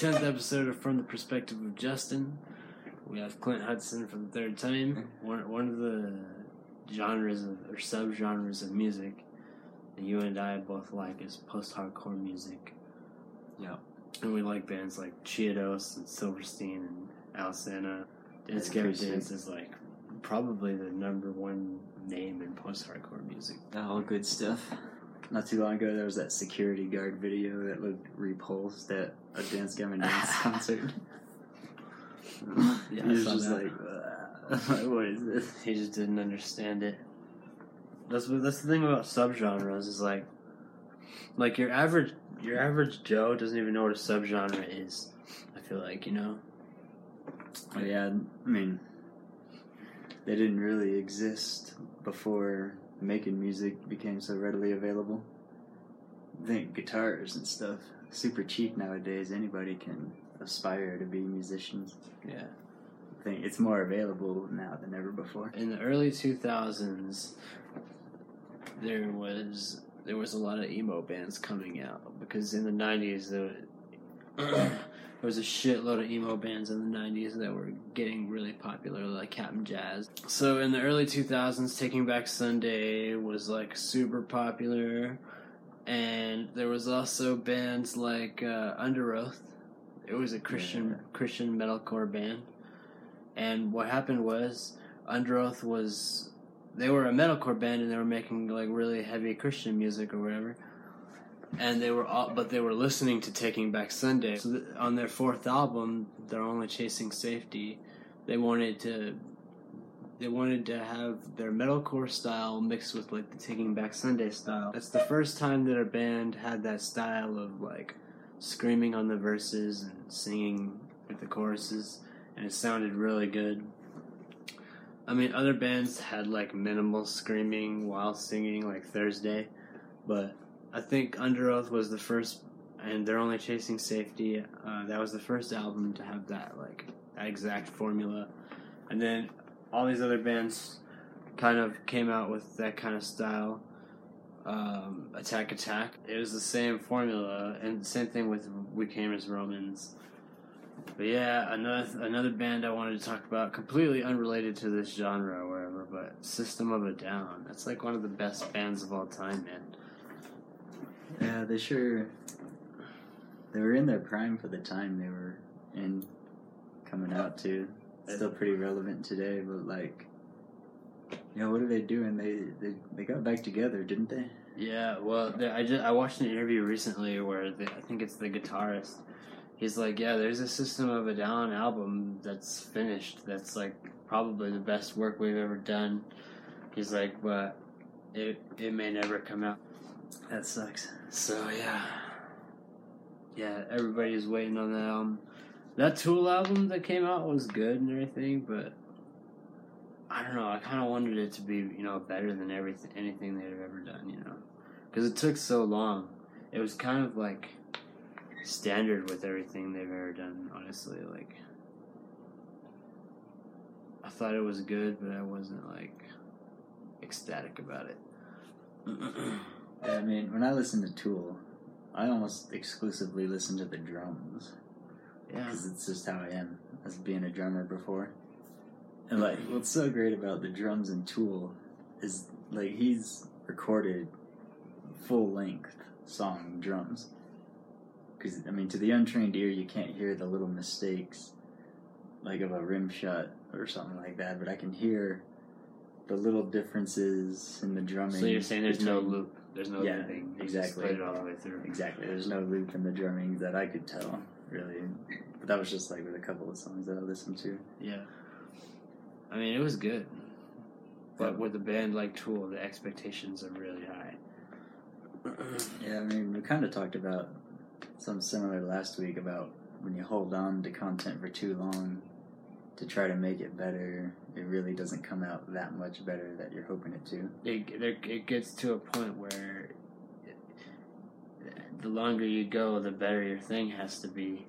tenth episode of From the Perspective of Justin. We have Clint Hudson for the third time. One one of the genres of, or subgenres of music that you and I both like is post-hardcore music. Yeah. And we like bands like Chiodos and Silverstein and Alesana. Dance Yeah, Dance is like probably the number one name in post-hardcore music. All good stuff. Not too long ago, there was that security guard video that looked repulsed at a Dance Gavin Dance concert. Yeah, he was just that. like, "Ugh, what is this? He just didn't understand it. That's that's the thing about subgenres is like, like your average your average Joe doesn't even know what a subgenre is. I feel like you know. Oh, yeah, I mean, they didn't really exist before making music became so readily available. I think guitars and stuff super cheap nowadays. Anybody can aspire to be musicians. Yeah. I think it's more available now than ever before. In the early two thousands, there was there was a lot of emo bands coming out because in the nineties there, there was a shitload of emo bands in the nineties that were getting really popular, like Cap'n Jazz. So in the early two thousands, Taking Back Sunday was like super popular, and there was also bands like uh, Underoath. It was a Christian Yeah. Christian metalcore band, and what happened was Underoath was they were a metalcore band and they were making like really heavy Christian music or whatever. And they were all, but they were listening to Taking Back Sunday. So th- on their fourth album, they're only chasing safety. They wanted to, they wanted to have their metalcore style mixed with like the Taking Back Sunday style. That's the first time that a band had that style of like screaming on the verses and singing with the choruses, and it sounded really good. I mean, other bands had like minimal screaming while singing, like Thursday, but I think Underoath was the first, and they're only chasing safety. Uh, that was the first album to have that like that exact formula, and then all these other bands kind of came out with that kind of style. Um, Attack Attack. It was the same formula, and same thing with We Came as Romans. But yeah, another another band I wanted to talk about, completely unrelated to this genre or whatever, but System of a Down. That's like one of the best bands of all time, man. Yeah, they sure. They were in their prime for the time they were in, coming out too. Still pretty relevant today, but like, you know, what are they doing? They they they got back together, didn't they? Yeah, well, I just I watched an interview recently where the, I think it's the guitarist. He's like, yeah, there's a System of a Down album that's finished. That's like probably the best work we've ever done. He's like, but it it may never come out. That sucks. So yeah, yeah, everybody's waiting on that album. That Tool album that came out was good and everything, but I don't know. I kind of wanted it to be, you know, better than everything, anything they've ever done, you know, because it took so long. It was kind of like standard with everything they've ever done. Honestly, like I thought it was good, but I wasn't like ecstatic about it. I mean, when I listen to Tool, I almost exclusively listen to the drums yeah. because it's just how I am as being a drummer before. And like, what's so great about the drums in Tool is like he's recorded full length song drums. Because I mean, to the untrained ear, you can't hear the little mistakes, like of a rim shot or something like that. But I can hear the little differences in the drumming. So you're saying there's no loop? There's no Yeah, looping. You exactly. played it all the way through. Exactly. There's no loop in the drumming that I could tell, really. But that was just like with a couple of songs that I listened to. Yeah. I mean, it was good, but with a band like Tool, the expectations are really high. Yeah, I mean, we kind of talked about something similar last week about when you hold on to content for too long to try to make it better, it really doesn't come out that much better that you're hoping it to. it, it gets to a point where the longer you go, the better your thing has to be,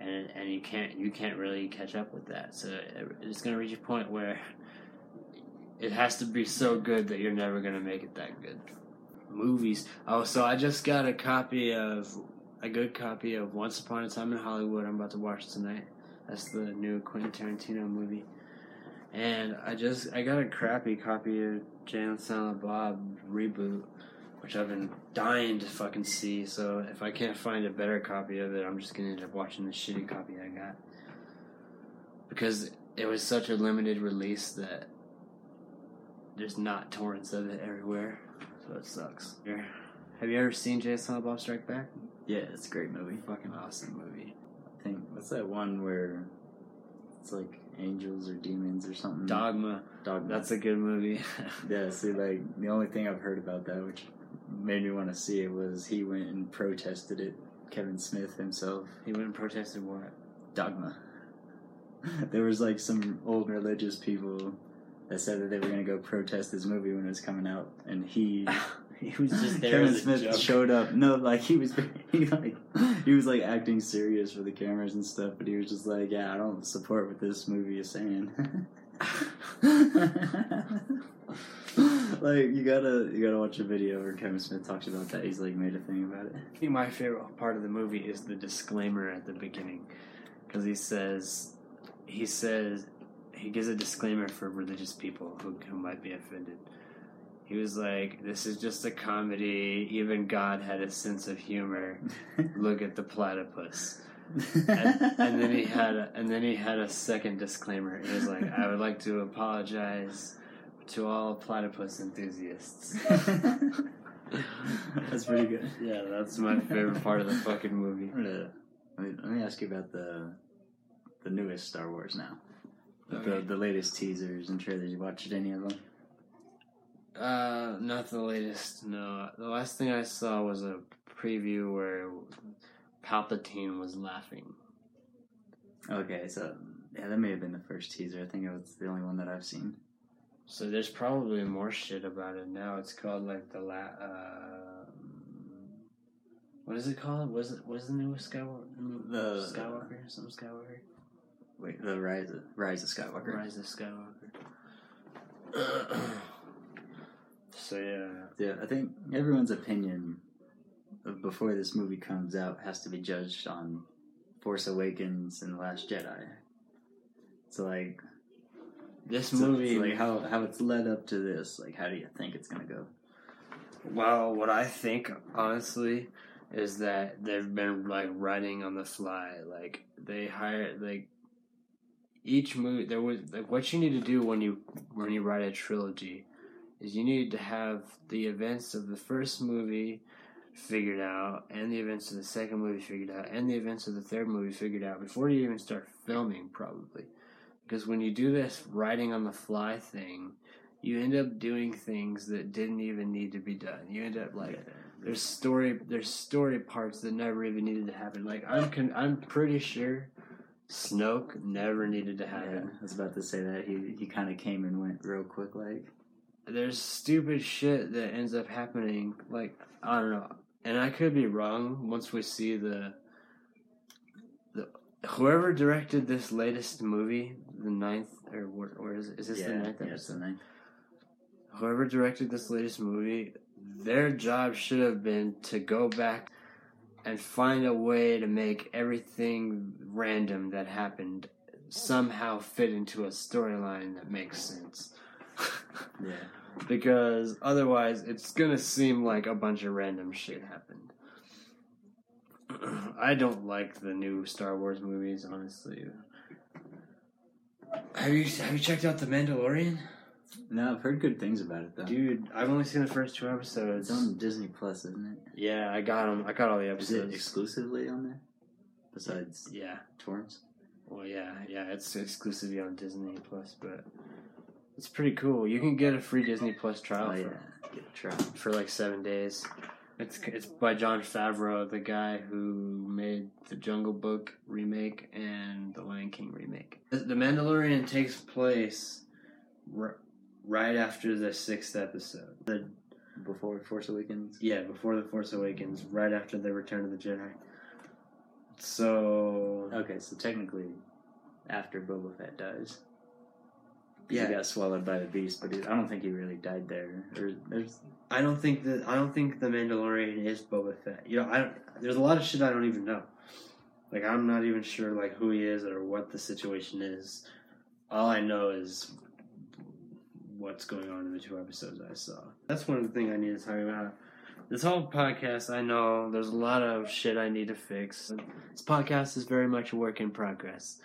and and you can't you can't really catch up with that. So it, it's going to reach a point where it has to be so good that you're never going to make it that good. Movies. Oh, so I just got a copy of a good copy of Once Upon a Time in Hollywood. I'm about to watch tonight. That's the new Quentin Tarantino movie. And I just I got a crappy copy of and Silent Bob reboot, which I've been dying to fucking see. So if I can't find a better copy of it, I'm just gonna end up watching the shitty copy I got because it was such a limited release that there's not torrents of it everywhere. So it sucks. Have you ever seen Jay Silent Bob Strike Back? Yeah, it's a great movie. Fucking awesome movie. I think what's that one where it's like angels or demons or something? Dogma. Dogma. That's a good movie. yeah. See, like the only thing I've heard about that, which made me want to see it, was he went and protested it. Kevin Smith himself. he went and protested what? Dogma. there was like some old religious people that said that they were going to go protest this movie when it was coming out, and he he was just there Kevin Smith joke. showed up. No, like he was he like he was like acting serious for the cameras and stuff, but he was just like, "Yeah, I don't support what this movie is saying." like you gotta you gotta watch a video where Kevin Smith talks about that. He's like made a thing about it. I think my favorite part of the movie is the disclaimer at the beginning, because he says, he says, he gives a disclaimer for religious people who who might be offended. He was like, "This is just a comedy. Even God had a sense of humor. Look at the platypus." and, and then he had a, and then he had a second disclaimer. He was like, "I would like to apologize to all platypus enthusiasts." That's pretty good. Yeah, that's my favorite part of the fucking movie. Let me, let me ask you about the the newest Star Wars now. The, the latest teasers and trailers. You watched any of them? Uh, not the latest. No, the last thing I saw was a preview where Palpatine was laughing. Okay, so yeah, that may have been the first teaser. I think it was the only one that I've seen. So there's probably more shit about it now. It's called like the la. Uh, what is it called? Was it was the newest Skywalker? The- Skywalker, some Skywalker. Wait, the Rise of, Rise of Skywalker. Rise of Skywalker. so yeah, Yeah, I think everyone's opinion of before this movie comes out has to be judged on Force Awakens and The Last Jedi. So like this so movie. it's like how how it's led up to this. Like how do you think it's gonna go? Well, what I think, honestly, is that they've been like writing on the fly. Like they hire like each movie. There was like what you need to do when you when you write a trilogy is you need to have the events of the first movie figured out and the events of the second movie figured out and the events of the third movie figured out before you even start filming probably because when you do this writing on the fly thing you end up doing things that didn't even need to be done. You end up like there's story there's story parts that never even needed to happen. Like I'm con- I'm pretty sure Snoke never needed to Yeah, happen. I was about to say that he he kind of came and went real quick. Like There's stupid shit that ends up happening. Like I don't know, and I could be wrong. Once we see the the whoever directed this latest movie, the ninth or where, where is it? Is this yeah, the ninth yeah, episode? it's the ninth. whoever directed this latest movie, their job should have been to go back and find a way to make everything random that happened somehow fit into a storyline that makes sense. Yeah, because otherwise, it's gonna seem like a bunch of random shit happened. I don't like the new Star Wars movies, honestly. Have you have you checked out The Mandalorian? no, I've heard good things about it though. Dude, I've only seen the first two episodes. It's on Disney Plus, isn't it? Yeah, I got them. I got all the Is it episodes. exclusively on there? Besides yeah. torrents? Well, yeah, yeah. It's exclusively on Disney Plus, but it's pretty cool. You can get a free Disney Plus trial Oh yeah, for, get a try. for like seven days. It's it's by Jon Favreau, the guy who made the Jungle Book remake and the Lion King remake. The the Mandalorian takes place r- right after the sixth episode. The Before Force Awakens. Yeah, before the Force Awakens, right after the Return of the Jedi. So Okay, so technically, after Boba Fett dies. Yeah. He got swallowed by the beast, but he, I don't think he really died there. Or there's. I don't think that I don't think the Mandalorian is Boba Fett. You know, I don't, there's a lot of shit I don't even know. Like I'm not even sure like who he is or what the situation is. All I know is what's going on in the two episodes I saw. That's one of the things I need to talk about. This whole podcast, I know there's a lot of shit I need to fix. This podcast is very much a work in progress.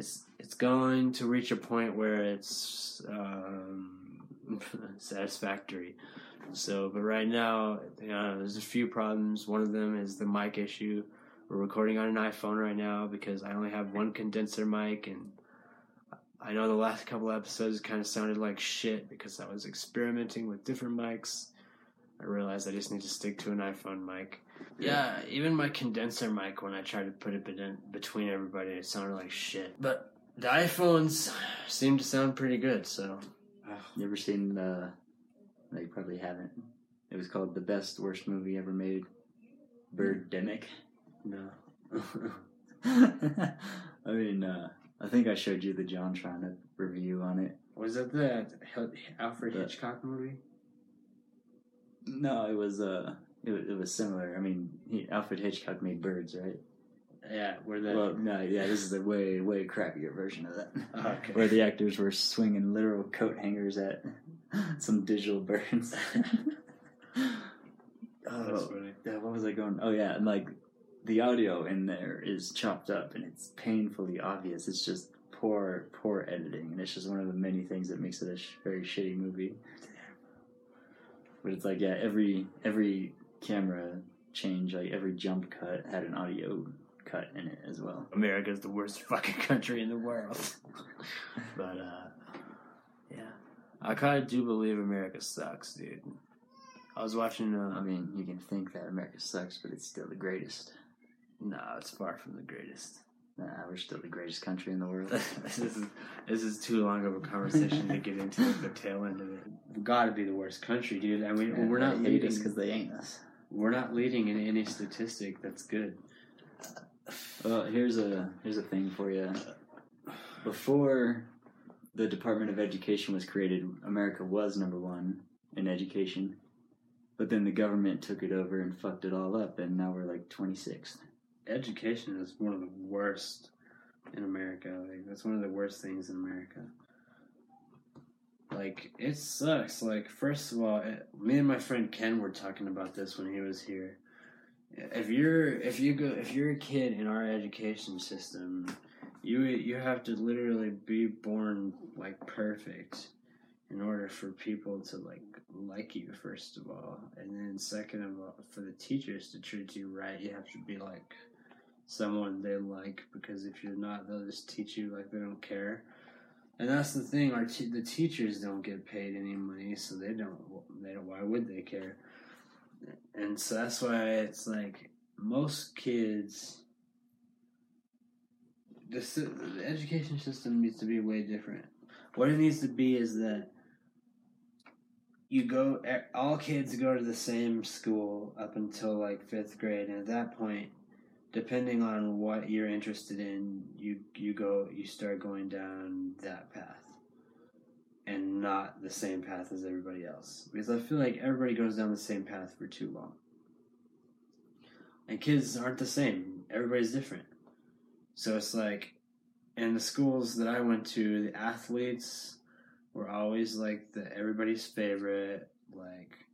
It's it's going to reach a point where it's um, satisfactory. So, but right now, you know, there's a few problems. One of them is the mic issue. We're recording on an iPhone right now because I only have one condenser mic, and I know the last couple episodes kind of sounded like shit because I was experimenting with different mics. I realized I just need to stick to an iPhone mic. Yeah, even my condenser mic, when I tried to put it between everybody, it sounded like shit. But the iPhones seem to sound pretty good, so. You ever seen the no, you probably haven't. It was called the best worst movie ever made. Birdemic. No. I mean, uh, I think I showed you the JonTron review on it. Was that the Alfred the, Hitchcock movie? No, it was uh, it, it was similar. I mean, he, Alfred Hitchcock made Birds, right? Yeah, where the well, no, yeah, this is a way way crappier version of that. okay. Where the actors were swinging literal coat hangers at some digital birds. oh, yeah, what was I going? Oh yeah, and like the audio in there is chopped up and it's painfully obvious. It's just poor, poor editing, and it's just one of the many things that makes it a sh- very shitty movie. But it's like yeah, every every camera change, like every jump cut, had an audio cut in it as well. America's the worst fucking country in the world. but uh yeah. I kind of do believe America sucks, dude. I was watching. Uh, I mean, you can think that America sucks, but it's still the greatest. No, it's far from the greatest. Nah, we're still the greatest country in the world. this is this is too long of a conversation to get into the tail end of it. We've got to be the worst country, dude. I mean, yeah, we're not leading because they ain't us. We're not leading in any statistic that's good. Well, here's a here's a thing for you. Before the Department of Education was created, America was number one in education. But then the government took it over and fucked it all up, and now we're like 26th. Education is one of the worst in America. Like that's one of the worst things in America. Like it sucks. Like first of all, it, me and my friend Ken were talking about this when he was here. If you're if you go if you're a kid in our education system you you have to literally be born like perfect in order for people to like like you first of all and then second of all for the teachers to treat you right you have to be like someone they like because if you're not they'll just teach you like they don't care and that's the thing our te- the teachers don't get paid any money so they don't they don't why would they care and so that's why it's like most kids the, the education system needs to be way different. What it needs to be is that you go all kids go to the same school up until like fifth grade and at that point depending on what you're interested in you you go you start going down that path and not the same path as everybody else. Because i feel like everybody goes down the same path for too long. And kids aren't the same. Everybody's different. So it's like, in the schools that I went to, the athletes were always like the everybody's favorite. Like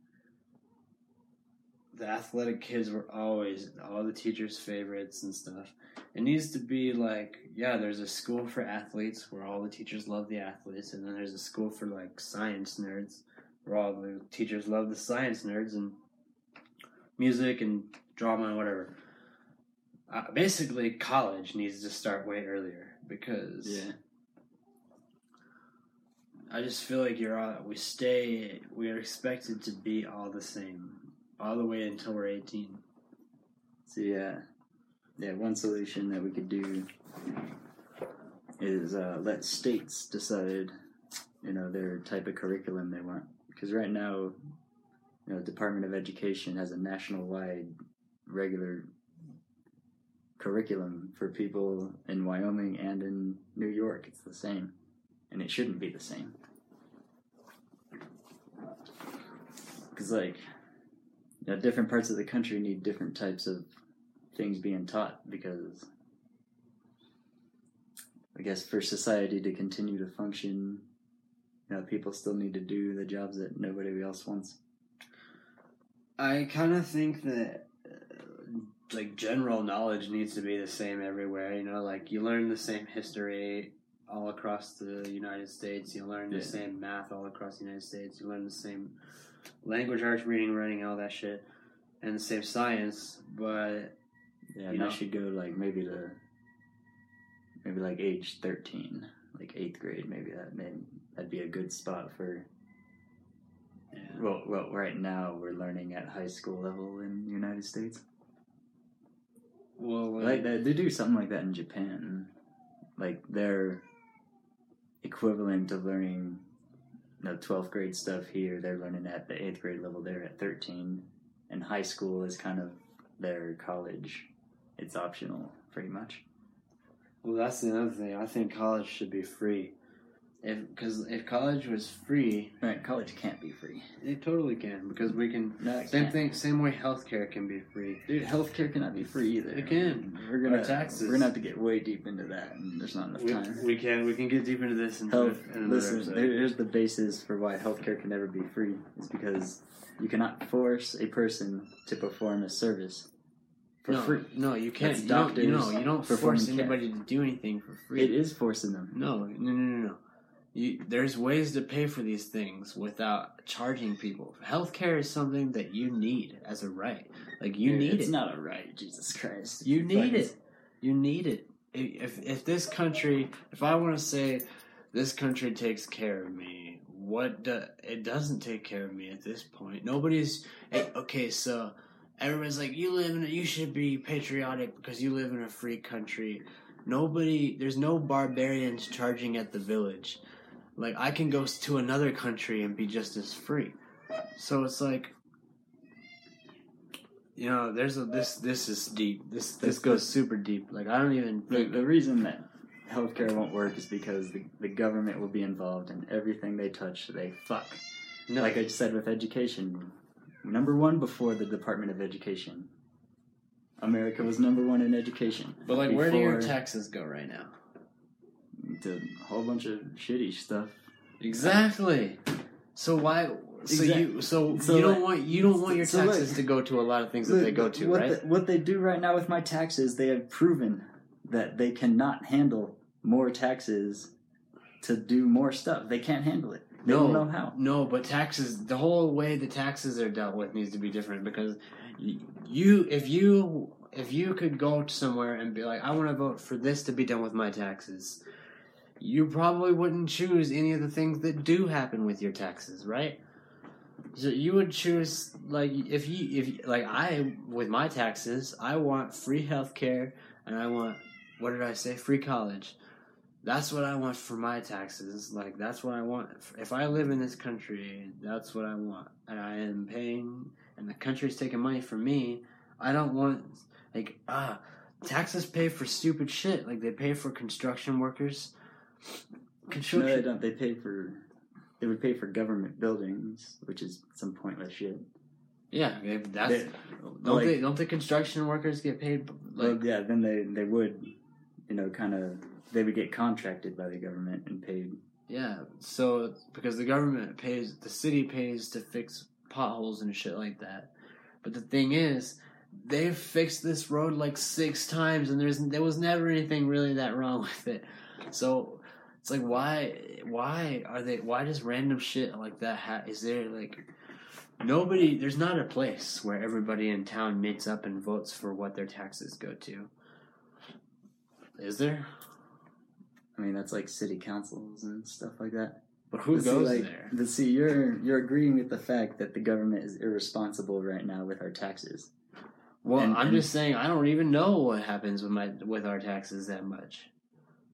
the athletic kids were always all the teachers' favorites and stuff. It needs to be like, yeah, there's a school for athletes where all the teachers love the athletes, and then there's a school for like science nerds where all the teachers love the science nerds and music and drama and whatever uh, basically college needs to start way earlier because yeah. I just feel like you're all we stay we are expected to be all the same all the way until we're 18. So yeah, yeah. One solution that we could do is uh, let states decide, you know, their type of curriculum they want. Because right now, you know, Department of Education has a national wide regular curriculum for people in Wyoming and in New York. It's the same. and it shouldn't be the same. Because, like, you know, different parts of the country need different types of things being taught because I guess for society to continue to function, you know, people still need to do the jobs that nobody else wants. I kind of think that uh, like general knowledge needs to be the same everywhere. You know, like you learn the same history all across the United States. You learn the Yeah. same math all across the United States. You learn the same language, arts, reading, writing, all that shit, and the same science. But Yeah, You know? I should go like maybe to maybe like age thirteen, like eighth grade. Maybe that may that'd be a good spot for. Well, well, right now we're learning at high school level in the United States. well, Like uh, they, they do something like that in Japan, like their equivalent of learning, know, twelfth grade stuff here. They're learning at the eighth grade level. They're at thirteen, and high school is kind of their college. It's optional, pretty much. Well, that's the other thing. I think college should be free. If because if college was free, Right, college can't be free. it totally can because we can. No, it Same can't. thing. Same way healthcare can be free. Dude, healthcare cannot be free either. It can. We're gonna Our taxes. We're gonna have to get way deep into that, and there's not enough We, time. we can we can get deep into this in, Health. in another Listen, episode. there- here's the basis for why healthcare can never be free. It's because you cannot force a person to perform a service for no, free. no, you can't. That's You don't, you know, you don't performing force care. anybody to do anything for free. It is forcing them. No, no, no, no, no. You, there's ways to pay for these things without charging people. Healthcare is something that you need as a right. Like you Dude, need it's it. not a right, Jesus Christ. You need Fucking- it. You need it. If if this country, if I want to say this country takes care of me, what do, it doesn't take care of me at this point. Nobody's eh, okay. So everyone's like, you live in, a, you should be patriotic because you live in a free country. Nobody, there's no barbarians charging at the village. Like I can go to another country and be just as free. So it's like you know, there's a this this is deep. This this goes super deep. Like I don't even The, the reason that healthcare won't work is because the, the government will be involved in everything they touch. They fuck. no, Like I just said with education, number one before the Department of Education. America was number one in education. but like where do your taxes go right now? To a whole bunch of shitty stuff. Exactly. So why? So Exact- you so, so you don't like- want you don't want your so taxes to go to a lot of things that they go to, what right? The, what they do right now with my taxes, they have proven that they cannot handle more taxes to do more stuff. They can't handle it. They No. don't know how. No, but taxes, the whole way the taxes are dealt with needs to be different because you, if you, if you could go somewhere and be like, I want to vote for this to be done with my taxes, you probably wouldn't choose any of the things that do happen with your taxes, right? So you would choose like if you if like I with my taxes, I want free health care and I want what did I say? Free college. That's what I want for my taxes. Like that's what I want. If I live in this country, that's what I want. And I am paying, and the country's taking money from me. I don't want like ah taxes pay for stupid shit. Like they pay for construction workers. No, they don't. They pay for. They would pay for government buildings, which is some pointless shit. yeah, they- that's They- don't like- they don't the construction workers get paid Well, yeah, then they they would, you know, kind of they would get contracted by the government and paid. Yeah, so because the government pays, the city pays to fix potholes and shit like that. But the thing is, they've fixed this road like six times, and there's there was never anything really that wrong with it. So it's like, why, why are they? Why does random shit like that? Ha- is there like nobody? There's not a place where everybody in town meets up and votes for what their taxes go to. Is there? I mean, that's like city councils and stuff like that. But who But see, goes like, there? but see, you're you're agreeing with the fact that the government is irresponsible right now with our taxes. Well, And- I'm and- just saying I don't even know what happens with my with our taxes that much.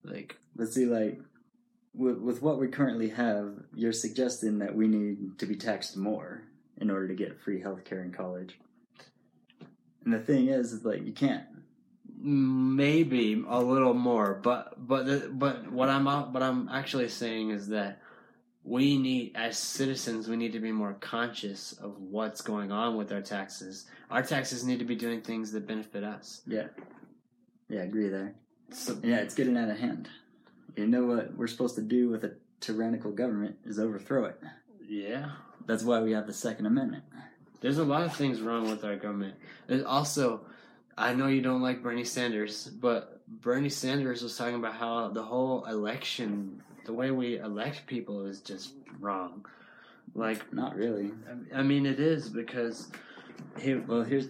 Like, let's see, like with, with what we currently have, you're suggesting that we need to be taxed more in order to get free healthcare in college. And the thing is, is like you can't. maybe a little more, but but the, but what I'm what I'm actually saying is that we need as citizens we need to be more conscious of what's going on with our taxes. Our taxes need to be doing things that benefit us. Yeah. Yeah, I agree there. So, Yeah, it's getting out of hand. You know what we're supposed to do with a tyrannical government is overthrow it. yeah. That's why we have the Second Amendment. There's a lot of things wrong with our government. There's also, I know you don't like Bernie Sanders, but Bernie Sanders was talking about how the whole election, the way we elect people, is just wrong. Like, Not really. I mean, it is because he, Well, here's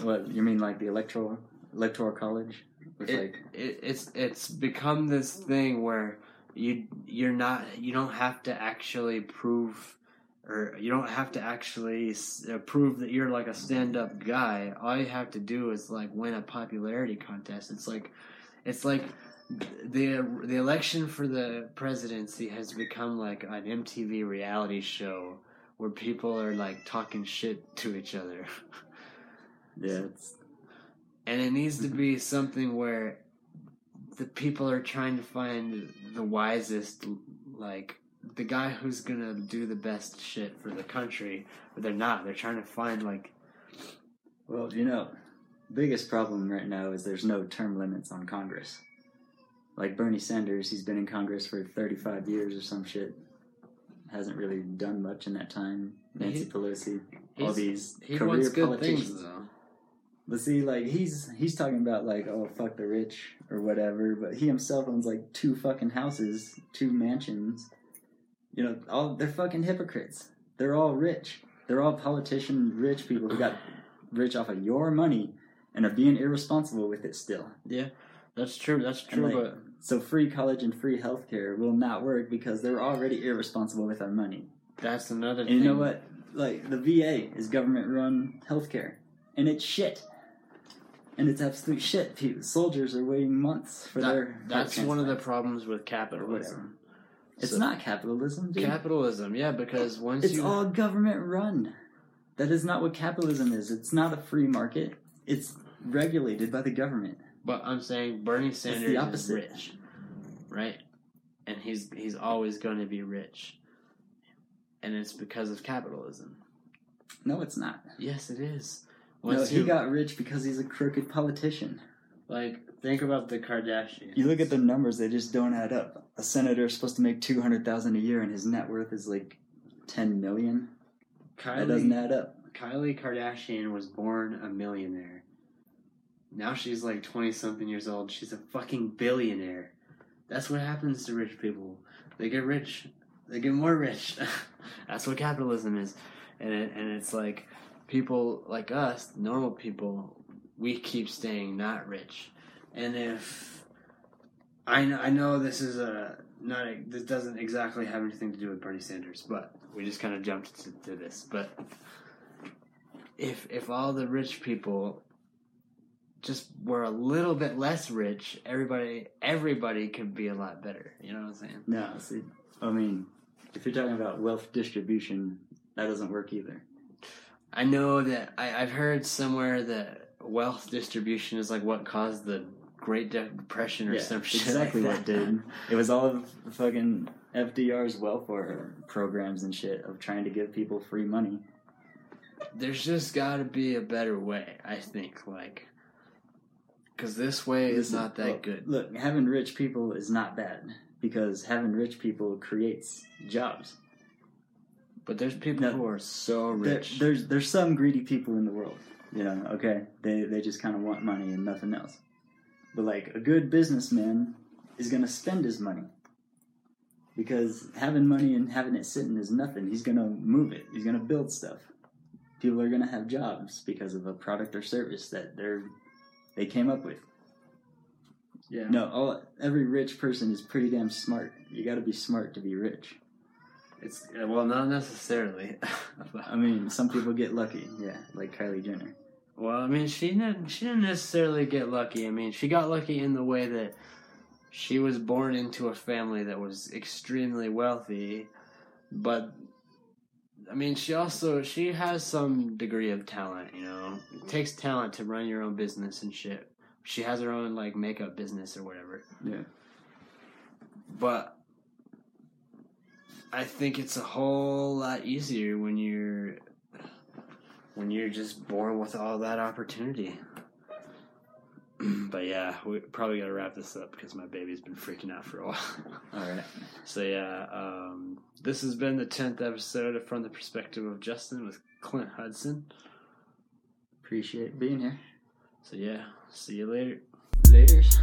what you mean, like the electoral electoral college. It's it, like it, it's it's become this thing where you you're not you don't have to actually prove or you don't have to actually uh, prove that you're like a stand-up guy. All you have to do is like win a popularity contest. It's like it's like the the election for the presidency has become like an MTV reality show where people are like talking shit to each other. Yeah, it's and it needs to be something where the people are trying to find the wisest like the guy who's gonna do the best shit for the country but they're not they're trying to find like well, you know, biggest problem right now is there's no term limits on Congress. Like Bernie Sanders, he's been in Congress for 35 years or some shit. Hasn't really done much in that time. Nancy He- Pelosi, all these he career wants good politicians. things though But see, like he's he's talking about like oh fuck the rich or whatever, but he himself owns like two fucking houses, two mansions. You know, all they're fucking hypocrites. They're all rich. They're all politician rich people who got rich off of your money and are being irresponsible with it still. Yeah, that's true that's true like, but so free college and free healthcare will not work because they're already irresponsible with our money. that's another And thing you know what? Like the VA is government run healthcare, and it's shit. And it's absolute shit. People, soldiers are waiting months for That- their. that's one of the problems with capitalism. It's So- not capitalism, dude. capitalism yeah because once it's you all government run. That is not what capitalism is. It's not a free market. It's regulated by the government. But I'm saying Bernie Sanders is rich, right? And he's he's always going to be rich, and it's because of capitalism. No, it's not. Yes, it is. No, he got rich because he's a crooked politician. like think about the Kardashians. You look at the numbers; they just don't add up. A senator is supposed to make two hundred thousand a year, and his net worth is like ten million. That doesn't Kylie. add up. Kylie Kardashian was born a millionaire. Now she's like twenty something years old. She's a fucking billionaire. That's what happens to rich people. They get rich. They get more rich. That's what capitalism is, and it, and it's like people like us, normal people, we keep staying not rich. And if I know, I know this is a not a, this doesn't exactly have anything to do with Bernie Sanders, but we just kind of jumped to, to this. But if if all the rich people just were a little bit less rich, everybody everybody could be a lot better. You know what I'm saying? No, see, I mean, if you're talking about wealth distribution, that doesn't work either. I know that I, I've heard somewhere that wealth distribution is like what caused the Great Depression or yeah, some shit. exactly like what did. It was all of fucking FDR's welfare programs and shit of trying to give people free money. There's just got to be a better way. I think like because this way is not that look, good. Look, having rich people is not bad because having rich people creates jobs. But there's people No. who are so There, rich. there's there's some greedy people in the world. You know, okay, they they just kind of want money and nothing else. But like a good businessman is gonna spend his money because having money and having it sitting is nothing. He's gonna move it. He's gonna build stuff. People are gonna have jobs because of a product or service that they're they came up with. yeah. No, all every rich person is pretty damn smart. You got to be smart to be rich. It's well, not necessarily. I mean, some people get lucky. Yeah, like Kylie Jenner. well, I mean, she didn't. She didn't necessarily get lucky. I mean, she got lucky in the way that she was born into a family that was extremely wealthy, but I mean, she also she has some degree of talent. You know, it takes talent to run your own business and shit. she has her own like makeup business or whatever. Yeah. But I think it's a whole lot easier when you're when you're just born with all that opportunity. but yeah, we probably got to wrap this up because my baby's been freaking out for a while. All right. so yeah, um, this has been the tenth episode of From the Perspective of Justin with Clint Hudson. Appreciate being here. So yeah, see you later. Laters.